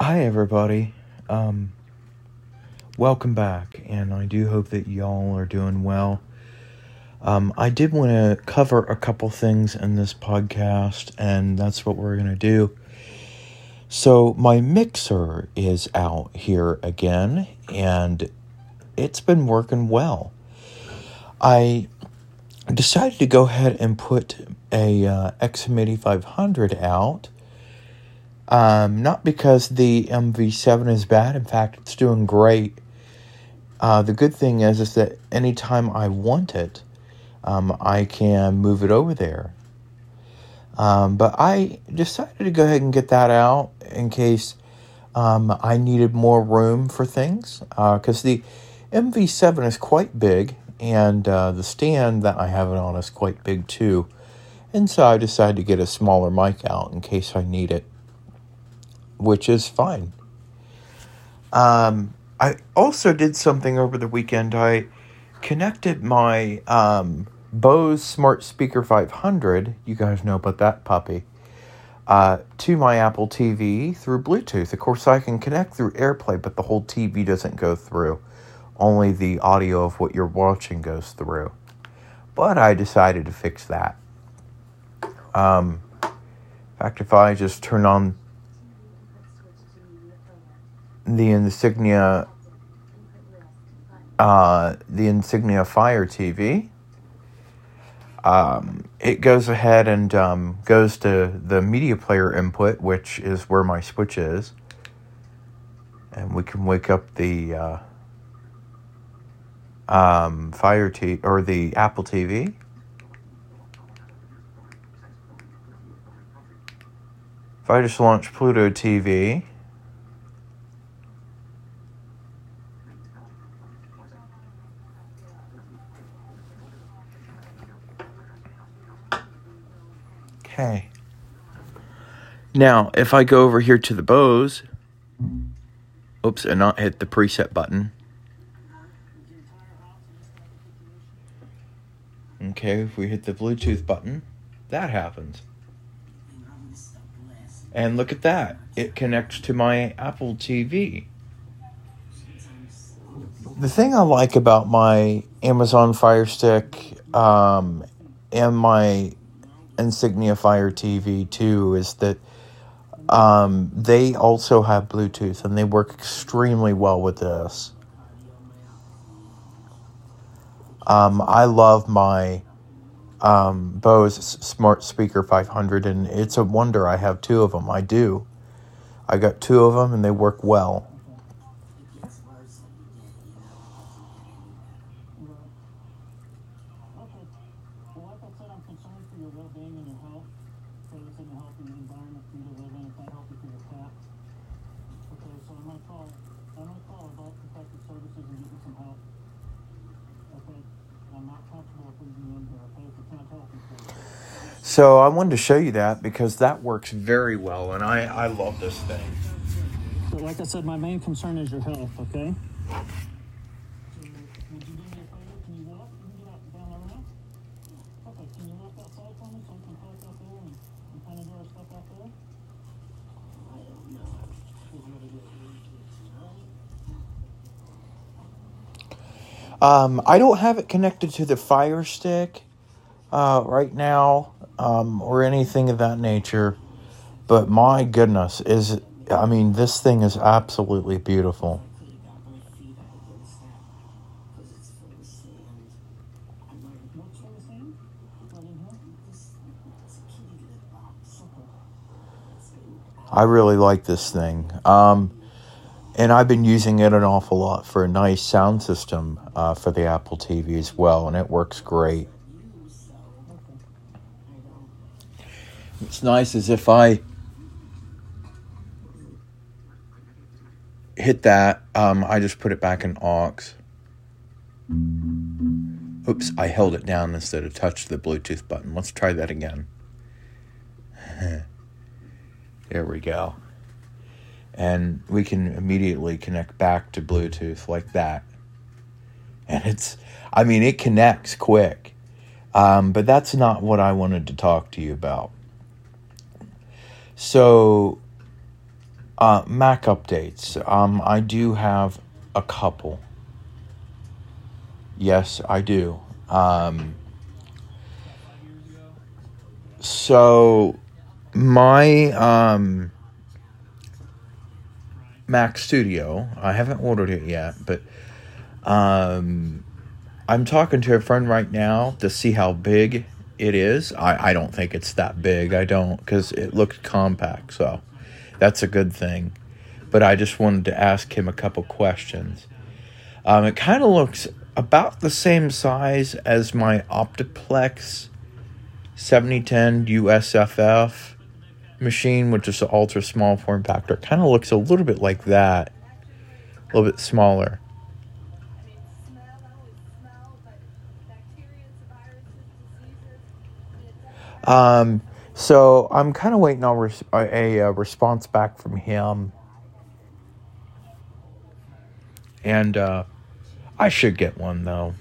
Hi, everybody. Um, welcome back, and I do hope that y'all are doing well. Um, I did want to cover a couple things in this podcast, and that's what we're going to do. So, my mixer is out here again, and it's been working well. I decided to go ahead and put a uh, XM8500 out um, not because the MV7 is bad. In fact, it's doing great. Uh, the good thing is, is that anytime I want it, um, I can move it over there. Um, but I decided to go ahead and get that out in case um, I needed more room for things. Because uh, the MV7 is quite big, and uh, the stand that I have it on is quite big too. And so I decided to get a smaller mic out in case I need it which is fine. Um, I also did something over the weekend. I connected my um, Bose Smart Speaker 500, you guys know about that puppy, uh, to my Apple TV through Bluetooth. Of course, I can connect through AirPlay, but the whole TV doesn't go through. Only the audio of what you're watching goes through. But I decided to fix that. Um, in fact, if I just turn on the insignia uh, the insignia fire tv um, it goes ahead and um, goes to the media player input which is where my switch is. And we can wake up the uh, um, fire t or the apple tv if i just launch pluto tv Okay. Now, if I go over here to the Bose, oops, and not hit the preset button. Okay, if we hit the Bluetooth button, that happens. And look at that. It connects to my Apple TV. The thing I like about my Amazon Fire Stick um, and my Insignia Fire TV too is that um, they also have Bluetooth and they work extremely well with this. Um, I love my um, Bose Smart Speaker 500 and it's a wonder I have two of them. I do. I got two of them and they work well. So I wanted to show you that because that works very well, and I, I love this thing. So like I said, my main concern is your health, okay? Um, I don't have it connected to the Fire Stick uh, right now um, or anything of that nature. But my goodness, is I mean, this thing is absolutely beautiful. I really like this thing. Um, and I've been using it an awful lot for a nice sound system uh, for the Apple TV as well, and it works great. It's nice as if I hit that, um, I just put it back in aux. Oops, I held it down instead of touched the Bluetooth button. Let's try that again. there we go and we can immediately connect back to Bluetooth like that. And it's, I mean, it connects quick. Um, but that's not what I wanted to talk to you about. So, Uh, Mac updates. Um, I do have a couple. Yes, I do. Um, so my um, Mac Studio, I haven't ordered it yet, but um, I'm talking to a friend right now to see how big it is. I, I don't think it's that big. I don't, because it looks compact, so that's a good thing. But I just wanted to ask him a couple questions. Um, it kind of looks about the same size as my Optiplex 7010 USFF machine, which is an ultra small form factor. It kind of looks a little bit like that, a little bit smaller. Um, so I'm kind of waiting on res- a, a, response back from him, and uh, I should get one though.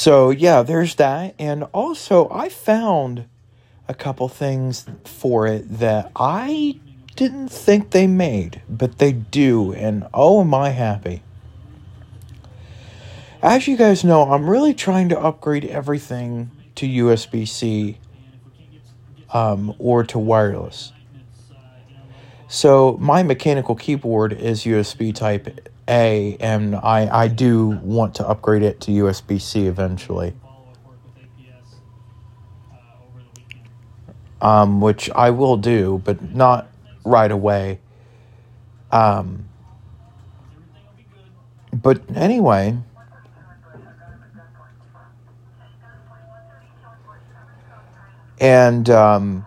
So yeah, there's that, and also I found a couple things for it that I didn't think they made, but they do, and oh am I happy. As you guys know, I'm really trying to upgrade everything to USB C um, or to wireless. So my mechanical keyboard is USB Type A, and I, I do want to upgrade it to USB C eventually, um, which I will do, but not right away. Um, but anyway, and um,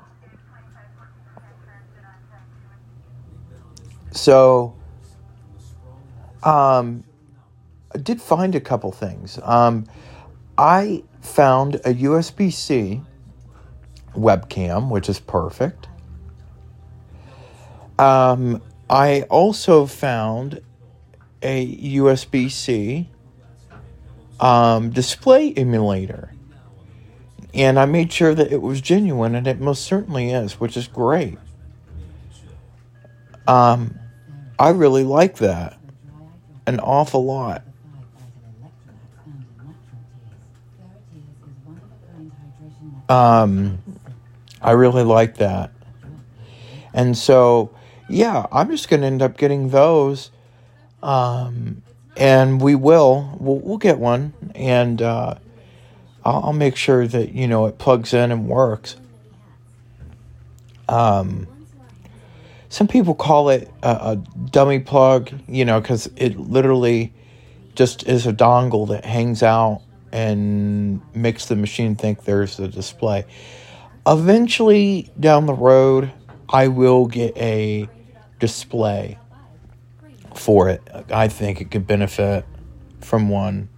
so um, I did find a couple things. Um, I found a USB C webcam, which is perfect. Um, I also found a USB C um, display emulator. And I made sure that it was genuine, and it most certainly is, which is great. Um, I really like that an awful lot. Um, I really like that. And so, yeah, I'm just going to end up getting those. Um, and we will, we'll, we'll get one. And uh, I'll, I'll make sure that, you know, it plugs in and works. Um, some people call it a, a dummy plug, you know, because it literally just is a dongle that hangs out and makes the machine think there's a display. Eventually, down the road, I will get a display for it. I think it could benefit from one.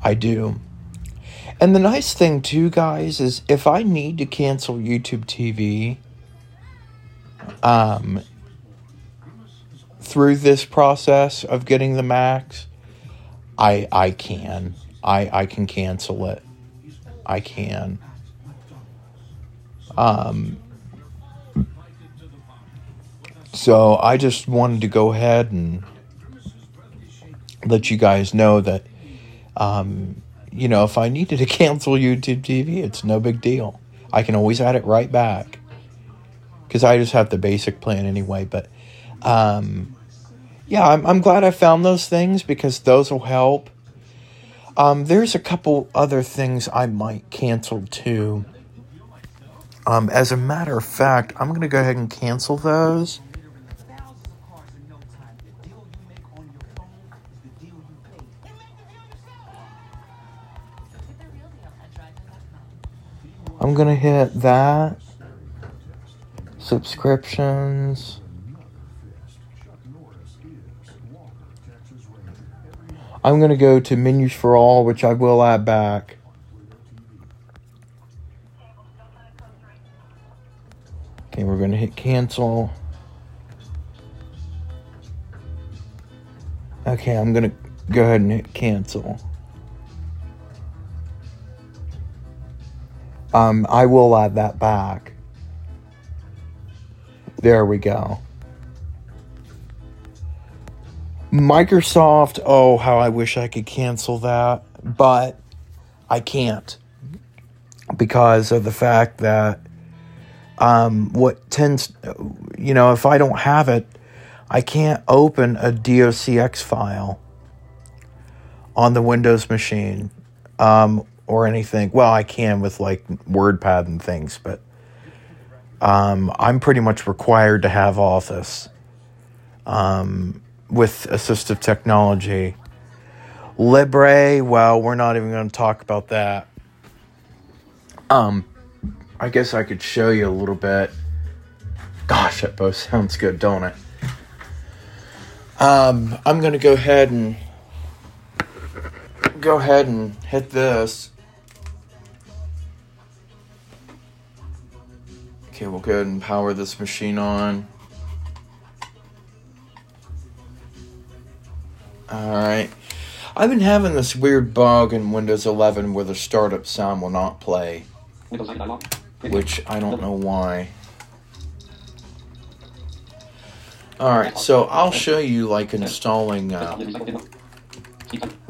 I do. And the nice thing, too, guys, is if I need to cancel YouTube TV um, through this process of getting the Macs, I I can. I I can cancel it. I can. Um so I just wanted to go ahead and let you guys know that um you know, if I needed to cancel YouTube TV, it's no big deal. I can always add it right back. Cuz I just have the basic plan anyway, but um yeah, I'm, I'm glad I found those things because those will help. Um, there's a couple other things I might cancel too. Um, as a matter of fact, I'm going to go ahead and cancel those. I'm to hit that. Subscriptions. I'm to go to menus for all, which I will add back. Okay, we're to hit cancel. Okay, I'm to go ahead and hit cancel. Um, I will add that back. There we go. Microsoft, oh, how I wish I could cancel that, but I can't because of the fact that um, what tends, you know, if I don't have it, I can't open a docx file on the Windows machine um, or anything. Well, I can with like WordPad and things, but um, I'm pretty much required to have Office um, with assistive technology. Libre, well, we're not even going to talk about that. Um, I guess I could show you a little bit. Gosh, that both sounds good, don't it? Um, I'm going to go ahead and go ahead and hit this. Okay, we'll go ahead and power this machine on. Alright. I've been having this weird bug in Windows 11 where the startup sound will not play, Windows 9 dialog. which I don't know why. Alright, so I'll show you like installing uh,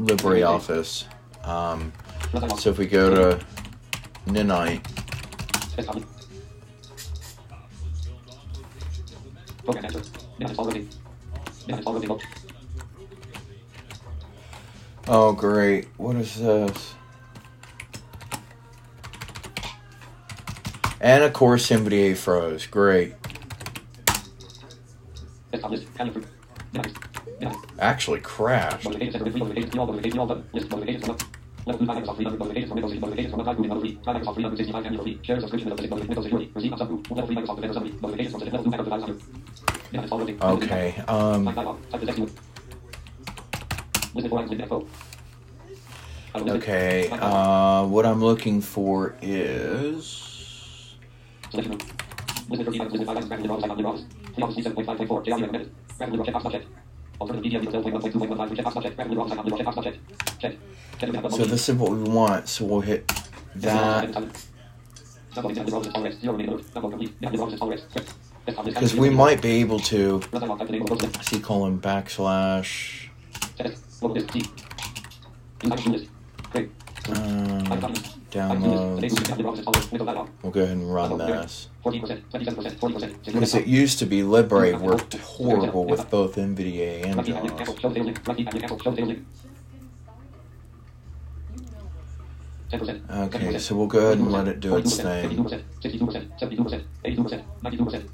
LibreOffice. Um, so if we go to Ninite, Program answer. Yeah, already. Already locked. oh great, what is this? And of course, NVDA froze. Great. Desktop list. Panel for. Yeah, yeah. Actually crashed. Notification center. Free notifications. Free all notifications. All done. List notifications from up. Level 2 Microsoft 300 notifications from Windows 8 notifications from Moving Level 3. Microsoft 365 annual fee. Share subscription Windows 6 Windows security. Receive subgroup. Level 3 Microsoft Defender summary. Notifications from Level 2 Microsoft 500. Yeah, it's. Okay, um, okay, uh, what I'm looking for is. Key items. Listen five items. Graphic office. Icon office. Free office 7.5.4. JR recommended. Graphic checkbox not checked. Alternative PDF 7.1.2.15. Checkbox not checked. Graphic office. Icon checkbox not checked. Check. Check. Check. So this is what we want. So we'll hit that because we might be able to. See colon backslash. Um, download. We'll go ahead and run this. Because it used to be Libre worked horrible with both NVDA and JAWS. Okay, so we'll go ahead and let it do its thing. 62%, 72%, 82%, 92%,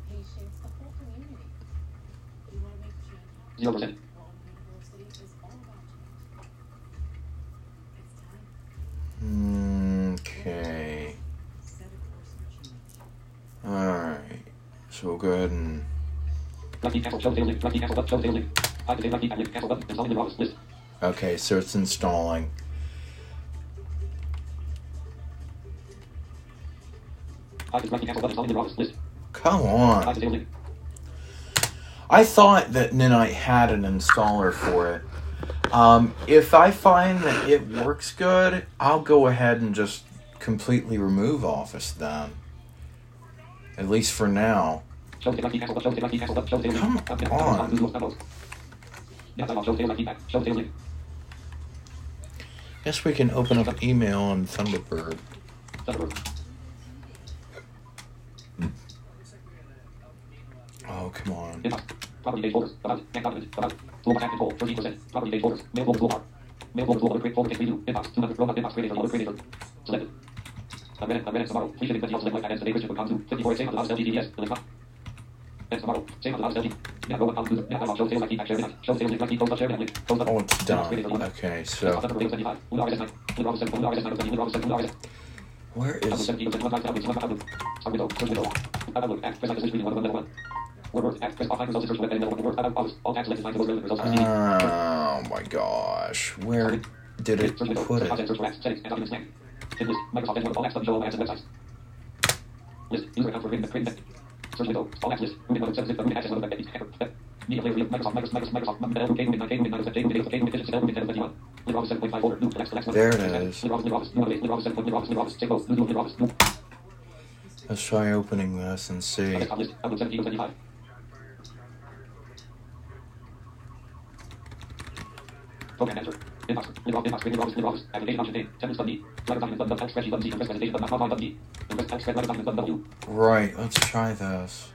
0%. Okay. Alright. So we'll go ahead and. Lucky cancel, show sales link, lucky cancel, but show sales link. Activate lucky cancel, cancel button, install in your office list. Okay, so it's installing. Activate lucky cancel button, install in your office list. Come on. Activate sales link. I thought that Ninite had an installer for it. Um, if I find that it works good, I'll go ahead and just completely remove Office then. At least for now. Show lucky cancel, but show lucky cancel, but show sales link. Come on. cancel, Google Downloads. Yeah, dialog, show sales lucky back, show sales link. Guess we can open up an email on. Thunderbird. Oh, come on. Inbox. Property page folders. About. Bank document. About. Toolbar active full. 13%. Property page folders. Mail folder toolbar. Mail folder toolbar. Create folder text preview. Inbox. 200. Robot inbox creator. Order creator. Selected. Amendment. Amendment tomorrow. 20 select like items today. Christian. Come to. 54. Same on the last LG DDS. The link. And tomorrow. Same on the last LG. Yeah, robot come to. Yeah, dialog. Show sales like feedback. Share link. Show sales link. Like post up. Share link. Post up. Oh, it's done. Okay, so where is. Word word. Act. Press five results. Search web and middle word. About pause. All tabs selected. Find the word results. Oh my gosh. Where did it put it? content. Search for apps. Settings. And documents. Snack. Hit list. Microsoft Edge. All apps. Button. Show all apps and websites. List. User account for creating creating Search window. All apps list. Moving mode. Seven. Moving access mode. Media player. Microsoft. Microsoft. Microsoft. Microsoft. Dell. Gateway. Nine. Gateway. Nine. Gateway. Gateway. Gateway. Gateway. Gateway. Gateway. Gateway. LibreOffice 7.5 folder. New. Relax. Relax. There it is. LibreOffice. LibreOffice. LibreOffice. LibreOffice LibreOffice. LibreOffice. Take both. New. LibreOffice. New. Let's try opening this and see. List. Outlook 17. 25. Program manager. Inbox. LibreOffice. Inbox. LibreOffice. LibreOffice. Application option name. Templates button D. Writer document button. Text spreadsheet button D. Compress presentation button. Outline button D. Compress text spread. Document button W. Right, let's try this.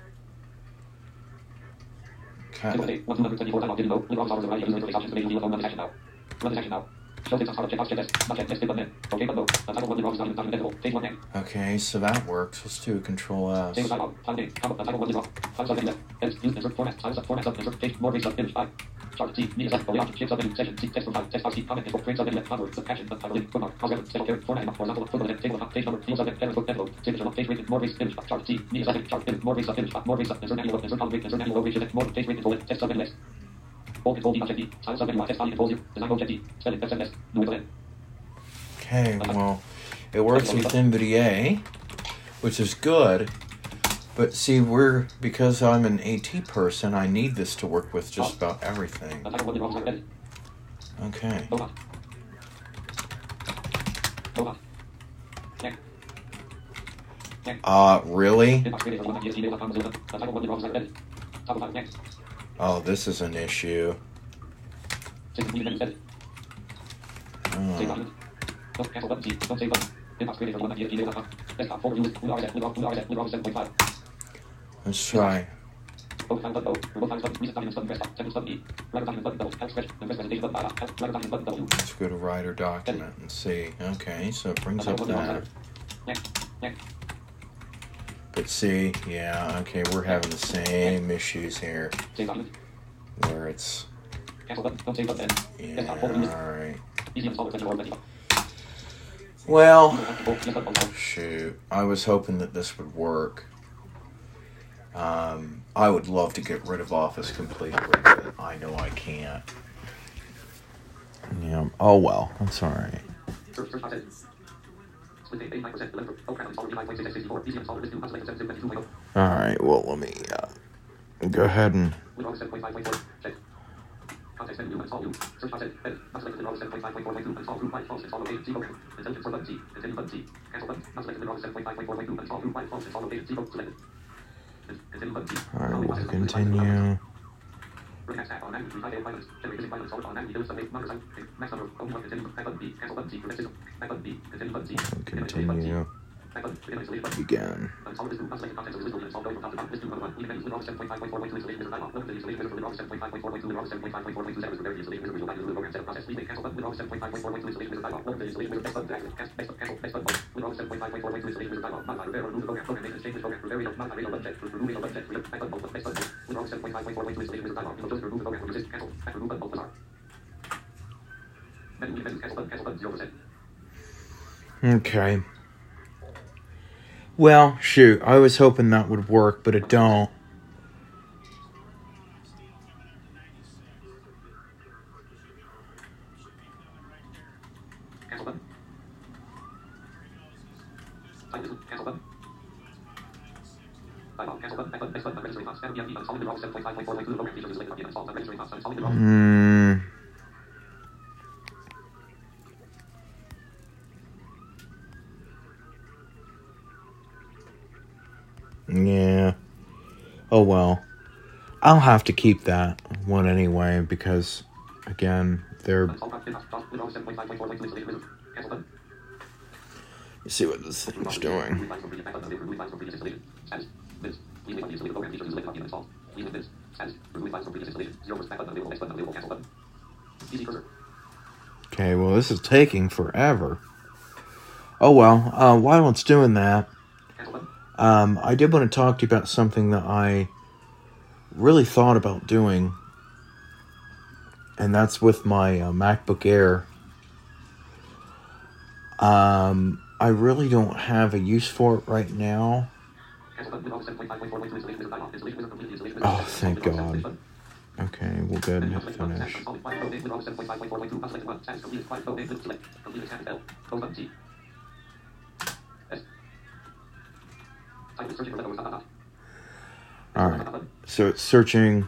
Okay. date. 174. Didn't know. LibreOffice offers a variety of user interface options. Available view phone. Run this action now. Run this action now. Show things on start. Check box. Check this. Not check. Next. Button. Okay. Button. The title one. LibreOffice document. Document editable. Page one name. Okay, so that works. Let's do a control S. Table title. File name. File. The title one. LibreOffice. File subject left. Edit. Use insert format. File sub. Format sub. Insert page. More page sub. Image. Five. Chart. T. Media sub. Only option. Shift sub. Section. T. Text from. Text box. T. Comment. Info. Frame sub. Left. Convert. Sub. Caption. Sub. Title. Link. Footnote. Pause. Reference. Table. Character. Format. Horizontal. Footnote. Table. Page number. Field subject. Header. Book. Envelope. Signature. Page rated. More page. Image. Chart. T. Media sub. Chart. More page sub. More page. Insert annual. Insert column. Insert annual. Page. More page. Rate. Control. Text sub. List. Okay, well, it works with NVDA, which is good. But see, we're because I'm an AT person, I need this to work with just about everything. The title one. LibreOffice. Edit. Okay. Robot. Robot. Neck. Neck. Uh, really? Oh, this is an issue. System view menu. Edit. Save document. Don't cancel button. T. Don't save button. Inbox created for one idea. Email.com. Desktop folder. Use. LibreOffice. LibreOffice. LibreOffice 7.5. let's try. Let's go to writer document and see. Okay, so it brings up. That. Edit. Next. Next. But see, yeah, okay, we're having the same issues here where it's Cancel button. Don't save button. yeah, Desktop folder. Use. alright. Easy install. Essential. Or menu. Well, Control. Yes. Button. Control. shoot, I was hoping that this would work. Um, I would love to get rid of Office completely, but I know I can't. Yeah. Oh well, that's all All right. Well, let me uh, go ahead and LibreOffice 7.5.4. Check. Context menu. Install new. Search box. Edit. Edit. Not selected. LibreOffice 7.5.4.2. Install group by false. Install location. C program. Intelligent for button C. Continue button C. Cancel button. Not selected. LibreOffice 7.5.4.2. Install group by false. Install location. C program. Selected. Continue button C. all right. We'll continue. Relax tab. Automatic. Reply data violence. Generate using violence. Solve automatic. Data submit. Number sign. Max number. Only one. Continue. Back button B. Cancel button C. Protect system. Back button B. Continue button C. Continue Back button. Isolate button. list. Not selected. Contents of list. Install go from top to bottom. List two. One. Leave menu. LibreOffice 7.5.4.2. Installation wizard dialog. Look at the installation wizard. LibreOffice 7.5.4.2. LibreOffice 7.5.4.2. Settings. Prepare the installation wizard. Visual language. Program setup process. Leave cancel button. LibreOffice 7.5.4.2. Installation wizard dialog. Look at the installation wizard. Next button. Active. Cancel. Next button. Cancel. Next button. LibreOffice 7.5.4.2. Installation wizard dialog. Modify. Repair. Remove the program. Program maintenance. Change this program. Prepare. Modify. Radio button check. Remove radio button check. Back button. Next button. LibreOffice 7.5.4.2. Installation wizard dialog. Info choose to remove the program from your system. Cancel. Back. Remove button. Both are. Menu. Menu. Cancel button. Cancel button. Zero percent. Okay. Well, shoot, I was hoping that would work, but it don't. Cancel button. Sign this. Cancel button. Dialog. Cancel button. Back button. Next button. Registering box. Add BMP. Installing LibreOffice 7.5.4.2. Program features is later. Install. Registering box. Installing LibreOffice. Hmm. Yeah. Oh well. I'll have to keep that one anyway because, again, they're. Install box. Inbox. Box. LibreOffice 7.5.4.2. Installation wizard. Cancel button. You see what this thing's doing. Okay, well, this is taking forever. Oh well, uh, while it's doing that, um, I did want to talk to you about something that I really thought about doing, and that's with my uh, MacBook Air. Um, I really don't have a use for it right now. Cancel button. Windows 7.5.4.2 installation wizard dialog. Installation wizard complete. Installation Oh, thank God. Okay, we'll go ahead and hit finish. Installing file. Code name. Windows 7.5.4.2. Unselected one. Status complete. File. Code name. Select. Complete. Tab L. Close button T. S. Type for letters. Dot, dot, dot. All right. So it's searching.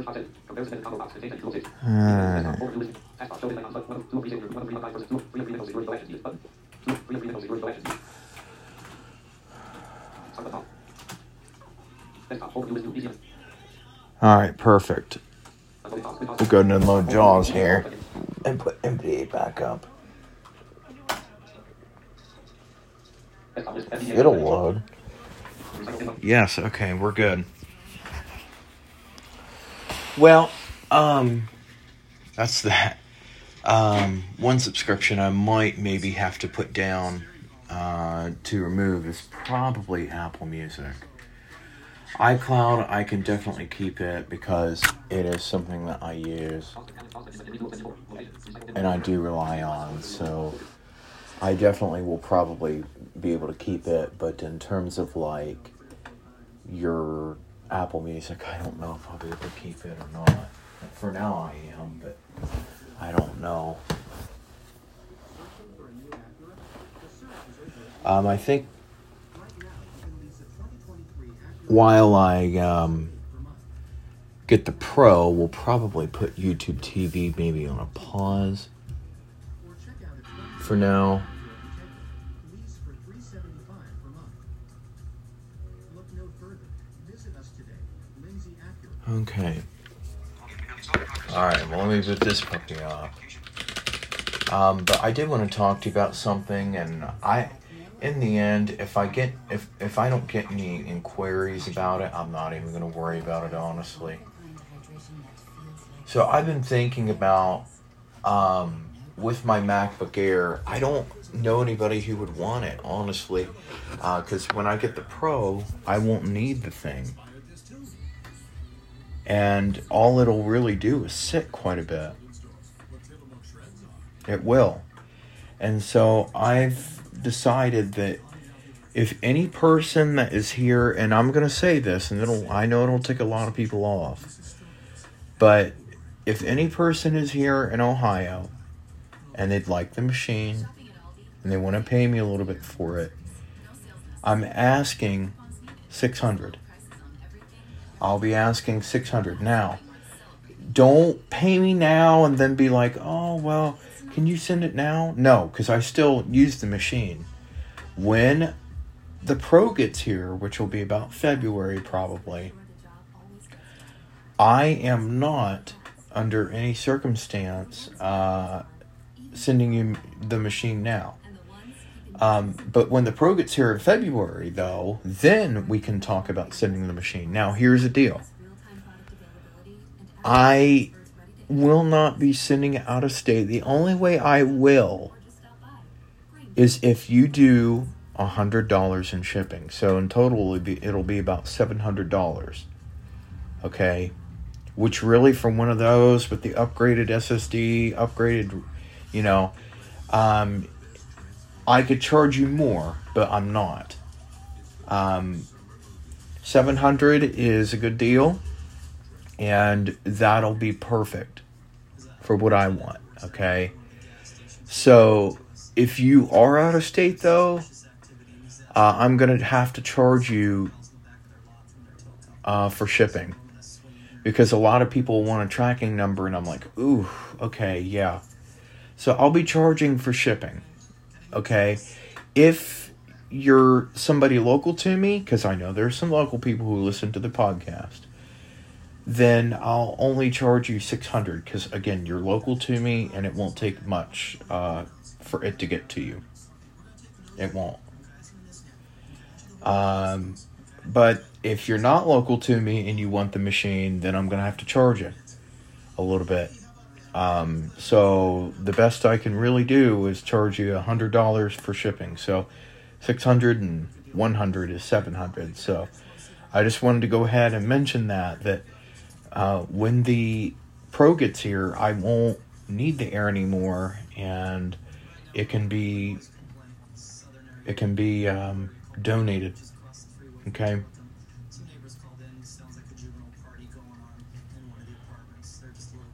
Search object color verify certificate verify certificate register application Windows for application. Type is less than form. Even dot ocraft inbox creator dot ocraft inbox dot ocraft inbox creator one ninety eight dot ocraft install five point six six s. Name function user version install Search object comparison and combo box contains and closes. Ah. Taskbar show design on one of two of three one of three five versus two three of three Windows zero zero actions button. Two three of three Windows zero zero actions. Start the top. Desktop home view is new easier. All right, perfect. We'll go ahead and unload JAWS here and put NVDA back up. It'll load. Yes, okay, we're good. Well, um, that's that. Um, one subscription I might maybe have to put down uh, to remove is probably Apple Music. iCloud, I can definitely keep it because it is something that I use and I do rely on. So I definitely will probably be able to keep it. But in terms of like your Apple Music, I don't know if I'll be able to keep it or not. For now, I am, but I don't know. Um, I think while I um, get the Pro, we'll probably put YouTube TV maybe on a pause for now. Okay. Alright, well, let me put this puppy up. Um, but I did want to talk to you about something, and I, in the end, if I get, if, if I don't get any inquiries about it, I'm not even going to worry about it, honestly. So I've been thinking about, um, with my MacBook Air, I don't know anybody who would want it, honestly. Because when I get the Pro, I won't need the thing. And all it'll really do is sit quite a bit. It will. And so I've decided that if any person that is here, and I'm going to say this, and it'll, I know it'll take a lot of people off, but if any person is here in Ohio and they'd like the machine and they want to pay me a little bit for it, I'm asking 600. I'll be asking 600 now. Don't pay me now and then be like, "Oh, well, can you send it now?" No, cuz I still use the machine. When the Pro gets here, which will be about February probably, I am not under any circumstance uh, sending you the machine now. Um, but when the Pro gets here in February, though, then we can talk about sending the machine. Now, here's the deal I will not be sending it out of state. The only way I will is if you do a hundred dollars in shipping. So in total, it'll be, it'll be about seven hundred dollars. Okay, which really for one of those with the upgraded SSD, upgraded, you know, um, I could charge you more, but I'm not. Um, 700 is a good deal, and that'll be perfect for what I want, okay? So, if you are out of state, though, uh, I'm going to have to charge you uh, for shipping. because a lot of people want a tracking number, and I'm like, ooh, okay, yeah. So I'll be charging for shipping. Okay, if you're somebody local to me, because I know there's some local people who listen to the podcast, then I'll only charge you six hundred. Because again, you're local to me, and it won't take much uh, for it to get to you. It won't. Um, but if you're not local to me and you want the machine, then I'm gonna have to charge it a little bit. Um, so the best I can really do is charge you a hundred dollars for shipping. So six hundred and one hundred is seven hundred. So I just wanted to go ahead and mention that that uh, when the Pro gets here, I won't need the air anymore, and it can be it can be um, donated. Okay.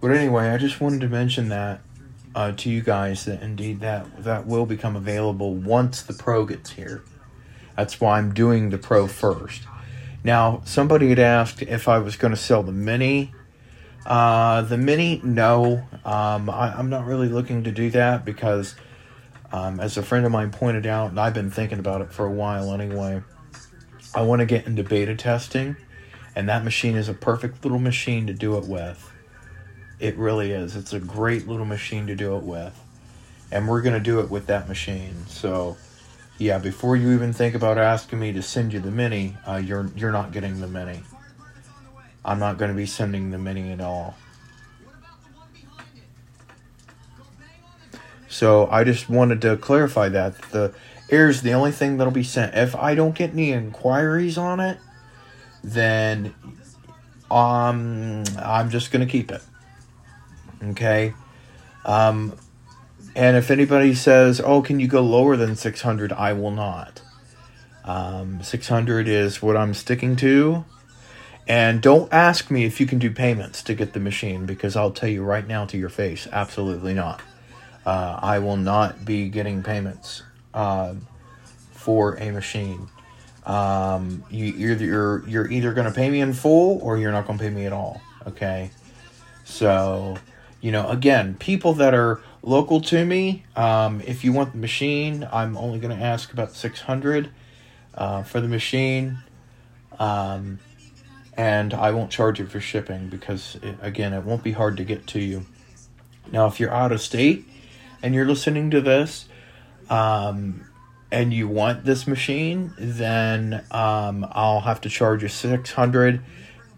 But anyway, I just wanted to mention that uh, to you guys that indeed that that will become available once the Pro gets here. That's why I'm doing the Pro first. Now, somebody had asked if I was going to sell the Mini. Uh, the Mini, no. Um, I, am not really looking to do that because, um, as a friend of mine pointed out, and I've been thinking about it for a while anyway, I want to get into beta testing, and that machine is a perfect little machine to do it with. It really is. It's a great little machine to do it with. And we're going to do it with that machine. So, yeah, before you even think about asking me to send you the mini, uh, you're you're not getting the mini. I'm not going to be sending the mini at all. So I just wanted to clarify that the air is the only thing that'll be sent. If I don't get any inquiries on it, then um I'm just going to keep it. Okay. Um, and if anybody says, "Oh, can you go lower than 600?" I will not. Um, 600 is what I'm sticking to. And don't ask me if you can do payments to get the machine because I'll tell you right now to your face, absolutely not. Uh, I will not be getting payments uh, for a machine. Um, you, you're you're you're either going to pay me in full or you're not going to pay me at all. Okay, so you know, again, people that are local to me, um, if you want the machine, I'm only going to ask about 600 uh, for the machine. Um, and I won't charge you for shipping because, it, again, it won't be hard to get to you. Now, if you're out of state and you're listening to this, um, and you want this machine, then um, I'll have to charge you 600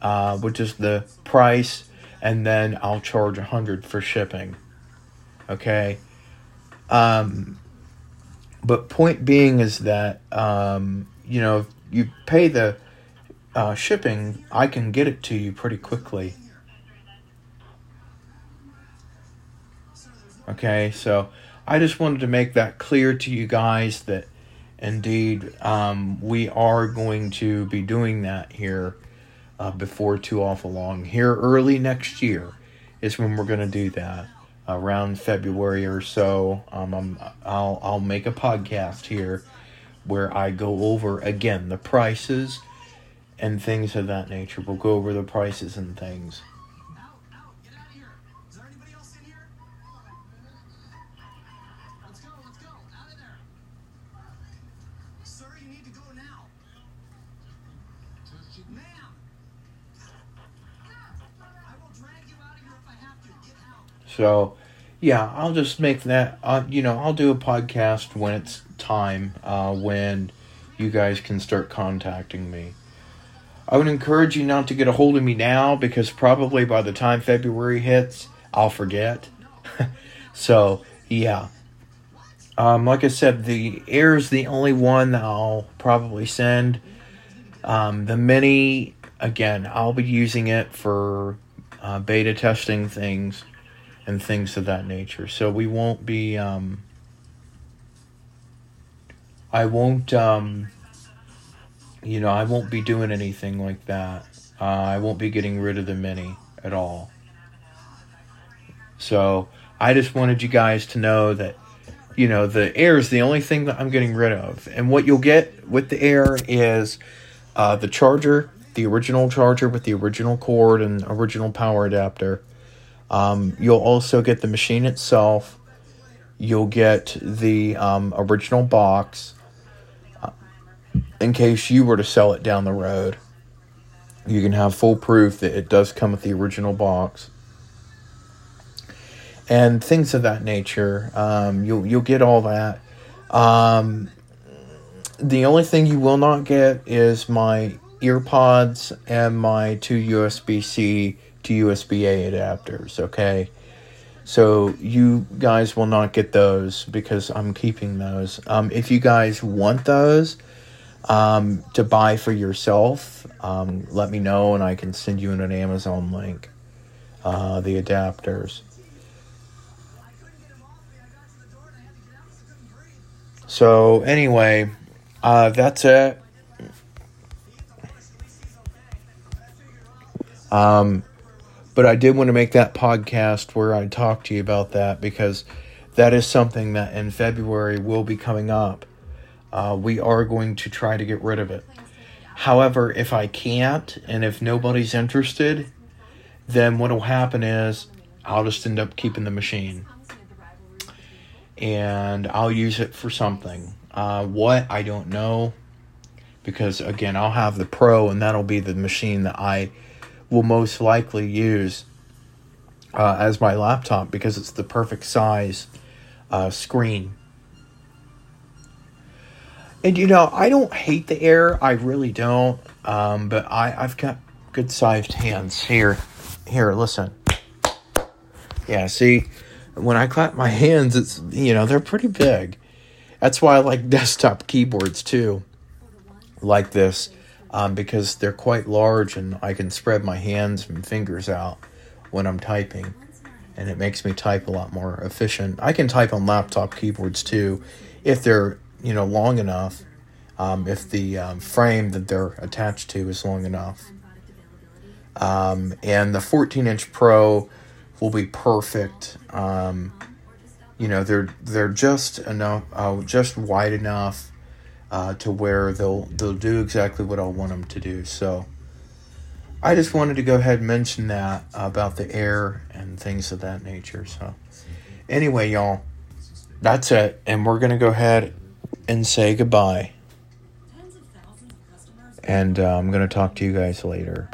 uh, which is the price and then I'll charge a hundred for shipping. Okay. Um, but point being is that um, you know if you pay the uh, shipping, I can get it to you pretty quickly. Okay, so I just wanted to make that clear to you guys that indeed um, we are going to be doing that here uh, before too awful long. Here early next year is when we're going to do that. Around February or so, um, I'm, I'll I'll make a podcast here where I go over again the prices and things of that nature. We'll go over the prices and things. So, yeah, I'll just make that. Uh, you know, I'll do a podcast when it's time. Uh, when you guys can start contacting me. I would encourage you not to get a hold of me now because probably by the time February hits, I'll forget. so, yeah. Um, like I said, the air is the only one that I'll probably send. Um, the mini, again, I'll be using it for uh, beta testing things and things of that nature. So we won't be. Um, I won't. Um, you know, I won't be doing anything like that. Uh, I won't be getting rid of the mini at all. So I just wanted you guys to know that, you know, the air is the only thing that I'm getting rid of. And what you'll get with the air is uh, the charger the original charger with the original cord and original power adapter. Um, you'll also get the machine itself. You'll get the um, original box uh, in case you were to sell it down the road. You can have full proof that it does come with the original box and things of that nature. Um, you'll you'll get all that. Um, the only thing you will not get is my earpods and my two USB C to USB A adapters. Okay, so you guys will not get those because I'm keeping those. Um, if you guys want those um, to buy for yourself, um, let me know and I can send you an Amazon link. Uh, the adapters. So anyway, uh, that's it. Um, but I did want to make that podcast where I talk to you about that because that is something that in February will be coming up. Uh, we are going to try to get rid of it. However, if I can't and if nobody's interested, then what will happen is I'll just end up keeping the machine and I'll use it for something. Uh, what I don't know because again I'll have the Pro and that'll be the machine that I will most likely use uh, as my laptop because it's the perfect size uh, screen. And you know, I don't hate the Air, I really don't. Um, but I, I've got good sized hands. Here, here, listen. Yeah, see, when I clap my hands, it's you know they're pretty big. That's why I like desktop keyboards too, like this, um, because they're quite large and I can spread my hands and fingers out when I'm typing, and it makes me type a lot more efficient. I can type on laptop keyboards too, if they're you know long enough, um, if the um, frame that they're attached to is long enough. Um, and the 14 inch Pro will be perfect. Um, you know, they're they're just enough, uh, just wide enough uh, to where they'll they'll do exactly what I want them to do. So, I just wanted to go ahead and mention that about the air and things of that nature. So, anyway, y'all, that's it, and we're gonna go ahead and say goodbye. And uh, I'm gonna talk to you guys later.